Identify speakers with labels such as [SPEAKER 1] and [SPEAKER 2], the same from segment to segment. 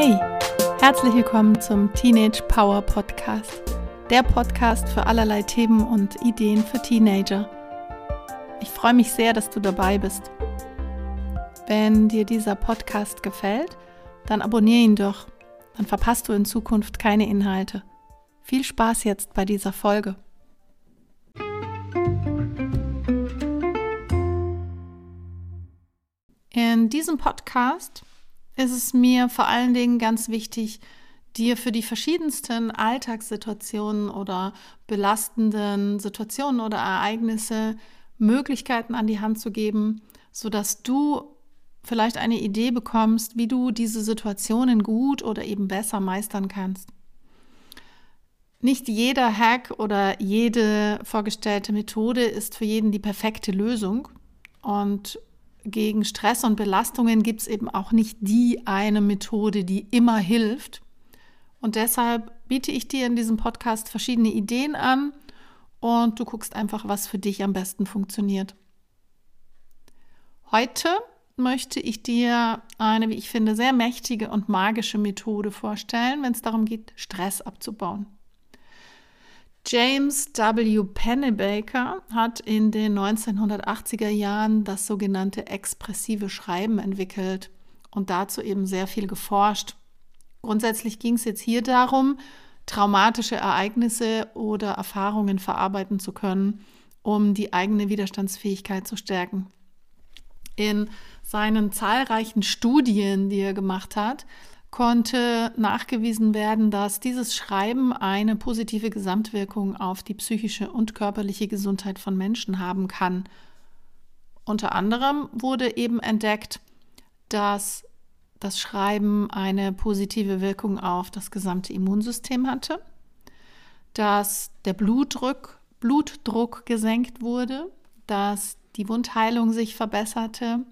[SPEAKER 1] Hey, herzlich willkommen zum Teenage Power Podcast, der Podcast für allerlei Themen und Ideen für Teenager. Ich freue mich sehr, dass du dabei bist. Wenn dir dieser Podcast gefällt, dann abonniere ihn doch, dann verpasst du in Zukunft keine Inhalte. Viel Spaß jetzt bei dieser Folge. In diesem Podcast ist es mir vor allen Dingen ganz wichtig, dir für die verschiedensten Alltagssituationen oder belastenden Situationen oder Ereignisse Möglichkeiten an die Hand zu geben, sodass du vielleicht eine Idee bekommst, wie du diese Situationen gut oder eben besser meistern kannst. Nicht jeder Hack oder jede vorgestellte Methode ist für jeden die perfekte Lösung. Und gegen Stress und Belastungen gibt es eben auch nicht die eine Methode, die immer hilft. Und deshalb biete ich dir in diesem Podcast verschiedene Ideen an und du guckst einfach, was für dich am besten funktioniert. Heute möchte ich dir eine, wie ich finde, sehr mächtige und magische Methode vorstellen, wenn es darum geht, Stress abzubauen. James W. Pennebaker hat in den 1980er Jahren das sogenannte expressive Schreiben entwickelt und dazu eben sehr viel geforscht. Grundsätzlich ging es jetzt hier darum, traumatische Ereignisse oder Erfahrungen verarbeiten zu können, um die eigene Widerstandsfähigkeit zu stärken. In seinen zahlreichen Studien, die er gemacht hat, konnte nachgewiesen werden, dass dieses Schreiben eine positive Gesamtwirkung auf die psychische und körperliche Gesundheit von Menschen haben kann. Unter anderem wurde eben entdeckt, dass das Schreiben eine positive Wirkung auf das gesamte Immunsystem hatte, dass der Blutdruck, Blutdruck gesenkt wurde, dass die Wundheilung sich verbesserte,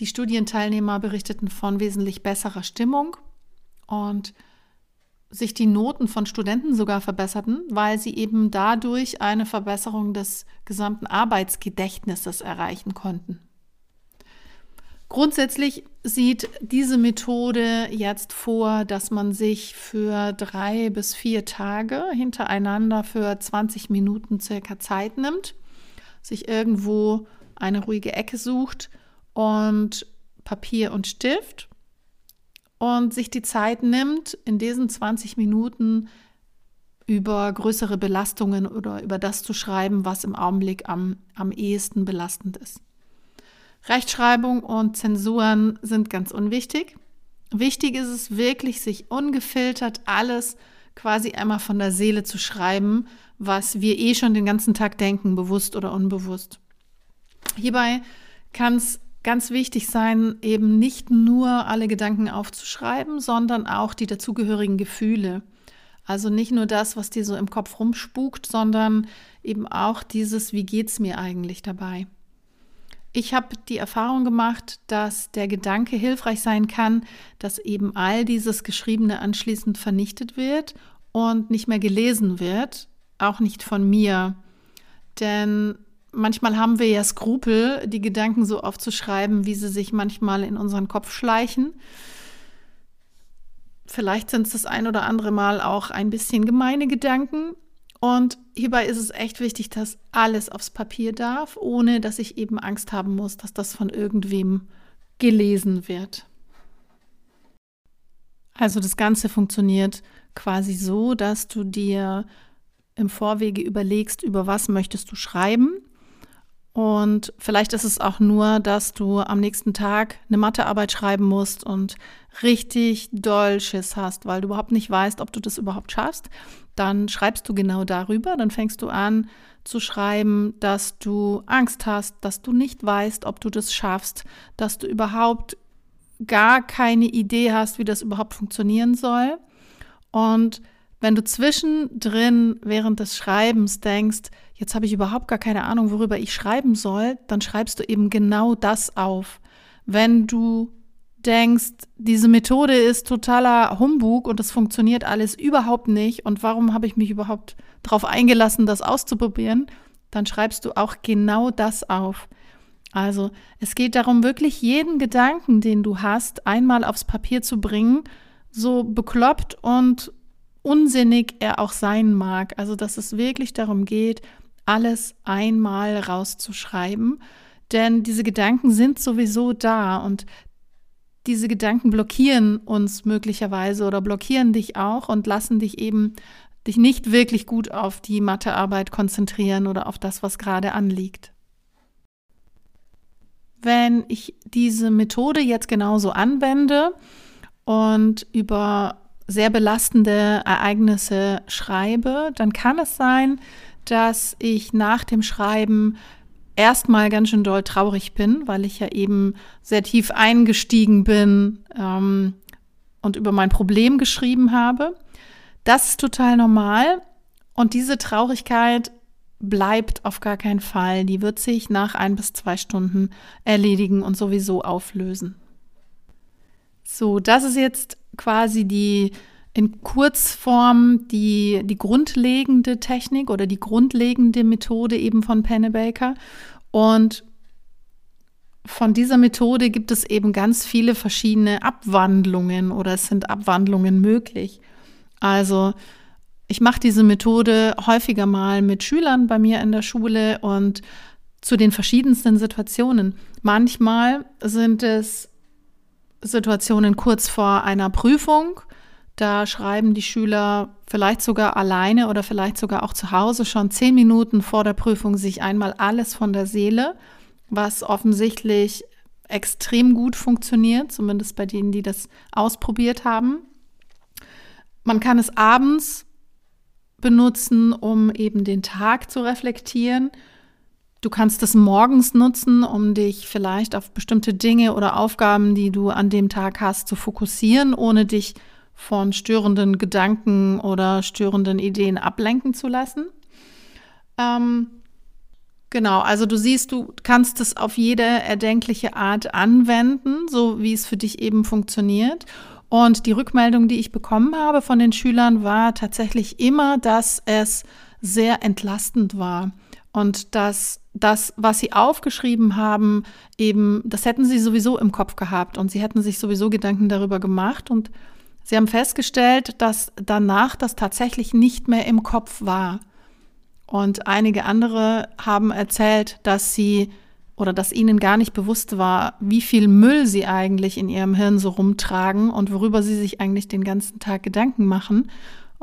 [SPEAKER 1] die Studienteilnehmer berichteten von wesentlich besserer Stimmung und sich die Noten von Studenten sogar verbesserten, weil sie eben dadurch eine Verbesserung des gesamten Arbeitsgedächtnisses erreichen konnten. Grundsätzlich sieht diese Methode jetzt vor, dass man sich für drei bis vier Tage hintereinander für 20 Minuten circa Zeit nimmt, sich irgendwo eine ruhige Ecke sucht und Papier und Stift und sich die Zeit nimmt, in diesen 20 Minuten über größere Belastungen oder über das zu schreiben, was im Augenblick am, am ehesten belastend ist. Rechtschreibung und Zensuren sind ganz unwichtig. Wichtig ist es wirklich, sich ungefiltert alles quasi einmal von der Seele zu schreiben, was wir eh schon den ganzen Tag denken, bewusst oder unbewusst. Hierbei kann es ganz wichtig sein, eben nicht nur alle Gedanken aufzuschreiben, sondern auch die dazugehörigen Gefühle. Also nicht nur das, was dir so im Kopf rumspukt, sondern eben auch dieses, wie geht es mir eigentlich dabei? Ich habe die Erfahrung gemacht, dass der Gedanke hilfreich sein kann, dass eben all dieses Geschriebene anschließend vernichtet wird und nicht mehr gelesen wird, auch nicht von mir. Denn manchmal haben wir ja Skrupel, die Gedanken so aufzuschreiben, wie sie sich manchmal in unseren Kopf schleichen. Vielleicht sind es das ein oder andere Mal auch ein bisschen gemeine Gedanken. Und hierbei ist es echt wichtig, dass alles aufs Papier darf, ohne dass ich eben Angst haben muss, dass das von irgendwem gelesen wird. Also das Ganze funktioniert quasi so, dass du dir im Vorwege überlegst, über was möchtest du schreiben und vielleicht ist es auch nur, dass du am nächsten Tag eine Mathearbeit schreiben musst und richtig doll Schiss hast, weil du überhaupt nicht weißt, ob du das überhaupt schaffst. Dann schreibst du genau darüber. Dann fängst du an zu schreiben, dass du Angst hast, dass du nicht weißt, ob du das schaffst, dass du überhaupt gar keine Idee hast, wie das überhaupt funktionieren soll. Und wenn du zwischendrin während des Schreibens denkst, jetzt habe ich überhaupt gar keine Ahnung, worüber ich schreiben soll, dann schreibst du eben genau das auf. Wenn du denkst, diese Methode ist totaler Humbug und es funktioniert alles überhaupt nicht und warum habe ich mich überhaupt darauf eingelassen, das auszuprobieren, dann schreibst du auch genau das auf. Also es geht darum, wirklich jeden Gedanken, den du hast, einmal aufs Papier zu bringen so bekloppt und unsinnig er auch sein mag. Also, dass es wirklich darum geht, alles einmal rauszuschreiben. Denn diese Gedanken sind sowieso da und diese Gedanken blockieren uns möglicherweise oder blockieren dich auch und lassen dich eben dich nicht wirklich gut auf die Mathearbeit konzentrieren oder auf das, was gerade anliegt. Wenn ich diese Methode jetzt genauso anwende und über sehr belastende Ereignisse schreibe, dann kann es sein, dass ich nach dem Schreiben erstmal ganz schön doll traurig bin, weil ich ja eben sehr tief eingestiegen bin ähm, und über mein Problem geschrieben habe. Das ist total normal und diese Traurigkeit bleibt auf gar keinen Fall. Die wird sich nach ein bis zwei Stunden erledigen und sowieso auflösen. So, das ist jetzt quasi die in Kurzform die, die grundlegende Technik oder die grundlegende Methode eben von Pennebaker. Und von dieser Methode gibt es eben ganz viele verschiedene Abwandlungen oder es sind Abwandlungen möglich. Also ich mache diese Methode häufiger mal mit Schülern bei mir in der Schule und zu den verschiedensten Situationen. Manchmal sind es Situationen kurz vor einer Prüfung, da schreiben die Schüler vielleicht sogar alleine oder vielleicht sogar auch zu Hause schon zehn Minuten vor der Prüfung sich einmal alles von der Seele, was offensichtlich extrem gut funktioniert, zumindest bei denen, die das ausprobiert haben. Man kann es abends benutzen, um eben den Tag zu reflektieren. Du kannst es morgens nutzen, um dich vielleicht auf bestimmte Dinge oder Aufgaben, die du an dem Tag hast, zu fokussieren, ohne dich von störenden Gedanken oder störenden Ideen ablenken zu lassen. Ähm, genau, also du siehst, du kannst es auf jede erdenkliche Art anwenden, so wie es für dich eben funktioniert. Und die Rückmeldung, die ich bekommen habe von den Schülern, war tatsächlich immer, dass es sehr entlastend war und dass das, was sie aufgeschrieben haben, eben, das hätten sie sowieso im Kopf gehabt und sie hätten sich sowieso Gedanken darüber gemacht und Sie haben festgestellt, dass danach das tatsächlich nicht mehr im Kopf war. Und einige andere haben erzählt, dass sie oder dass ihnen gar nicht bewusst war, wie viel Müll sie eigentlich in ihrem Hirn so rumtragen und worüber sie sich eigentlich den ganzen Tag Gedanken machen.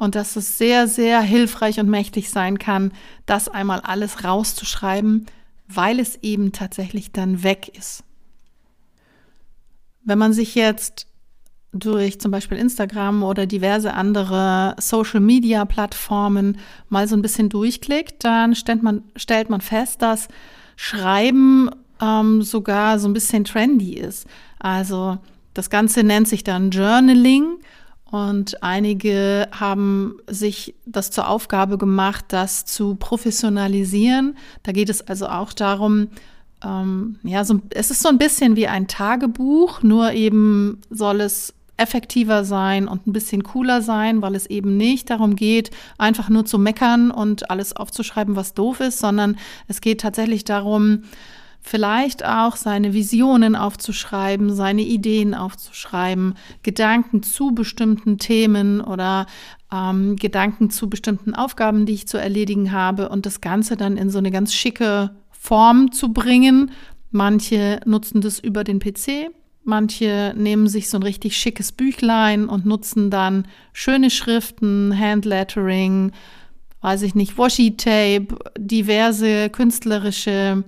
[SPEAKER 1] Und dass es sehr, sehr hilfreich und mächtig sein kann, das einmal alles rauszuschreiben, weil es eben tatsächlich dann weg ist. Wenn man sich jetzt durch zum Beispiel Instagram oder diverse andere Social-Media-Plattformen mal so ein bisschen durchklickt, dann stellt man, stellt man fest, dass Schreiben ähm, sogar so ein bisschen trendy ist. Also das Ganze nennt sich dann Journaling und einige haben sich das zur Aufgabe gemacht, das zu professionalisieren. Da geht es also auch darum, ähm, ja, so, es ist so ein bisschen wie ein Tagebuch, nur eben soll es effektiver sein und ein bisschen cooler sein, weil es eben nicht darum geht, einfach nur zu meckern und alles aufzuschreiben, was doof ist, sondern es geht tatsächlich darum, vielleicht auch seine Visionen aufzuschreiben, seine Ideen aufzuschreiben, Gedanken zu bestimmten Themen oder ähm, Gedanken zu bestimmten Aufgaben, die ich zu erledigen habe und das Ganze dann in so eine ganz schicke Form zu bringen. Manche nutzen das über den PC, Manche nehmen sich so ein richtig schickes Büchlein und nutzen dann schöne Schriften, Handlettering, weiß ich nicht, Washi-Tape, diverse künstlerische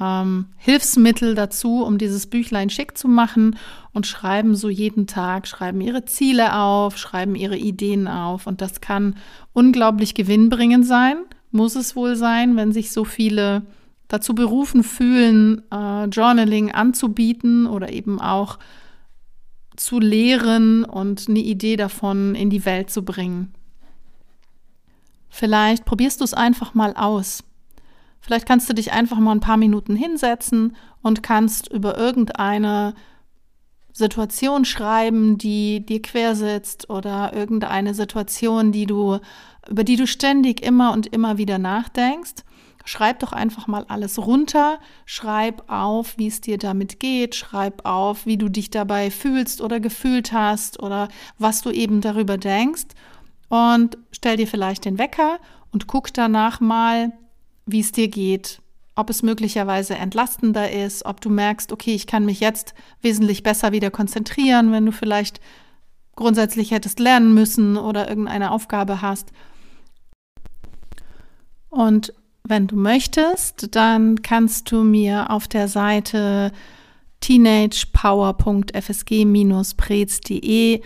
[SPEAKER 1] ähm, Hilfsmittel dazu, um dieses Büchlein schick zu machen und schreiben so jeden Tag, schreiben ihre Ziele auf, schreiben ihre Ideen auf. Und das kann unglaublich gewinnbringend sein, muss es wohl sein, wenn sich so viele dazu berufen fühlen, äh, Journaling anzubieten oder eben auch zu lehren und eine Idee davon in die Welt zu bringen. Vielleicht probierst du es einfach mal aus. Vielleicht kannst du dich einfach mal ein paar Minuten hinsetzen und kannst über irgendeine Situation schreiben, die dir quersitzt oder irgendeine Situation, die du, über die du ständig immer und immer wieder nachdenkst. Schreib doch einfach mal alles runter, schreib auf, wie es dir damit geht, schreib auf, wie du dich dabei fühlst oder gefühlt hast oder was du eben darüber denkst. Und stell dir vielleicht den Wecker und guck danach mal, wie es dir geht, ob es möglicherweise entlastender ist, ob du merkst, okay, ich kann mich jetzt wesentlich besser wieder konzentrieren, wenn du vielleicht grundsätzlich hättest lernen müssen oder irgendeine Aufgabe hast. Und wenn du möchtest, dann kannst du mir auf der Seite teenagepower.fsg-prez.de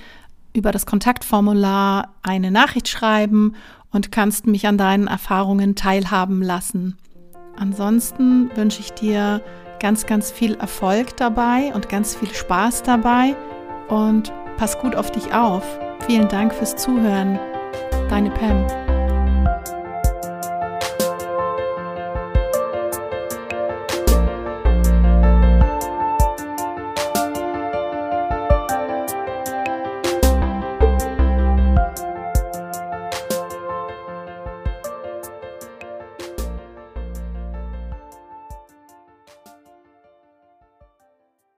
[SPEAKER 1] über das Kontaktformular eine Nachricht schreiben und kannst mich an deinen Erfahrungen teilhaben lassen. Ansonsten wünsche ich dir ganz, ganz viel Erfolg dabei und ganz viel Spaß dabei und pass gut auf dich auf. Vielen Dank fürs Zuhören. Deine Pam.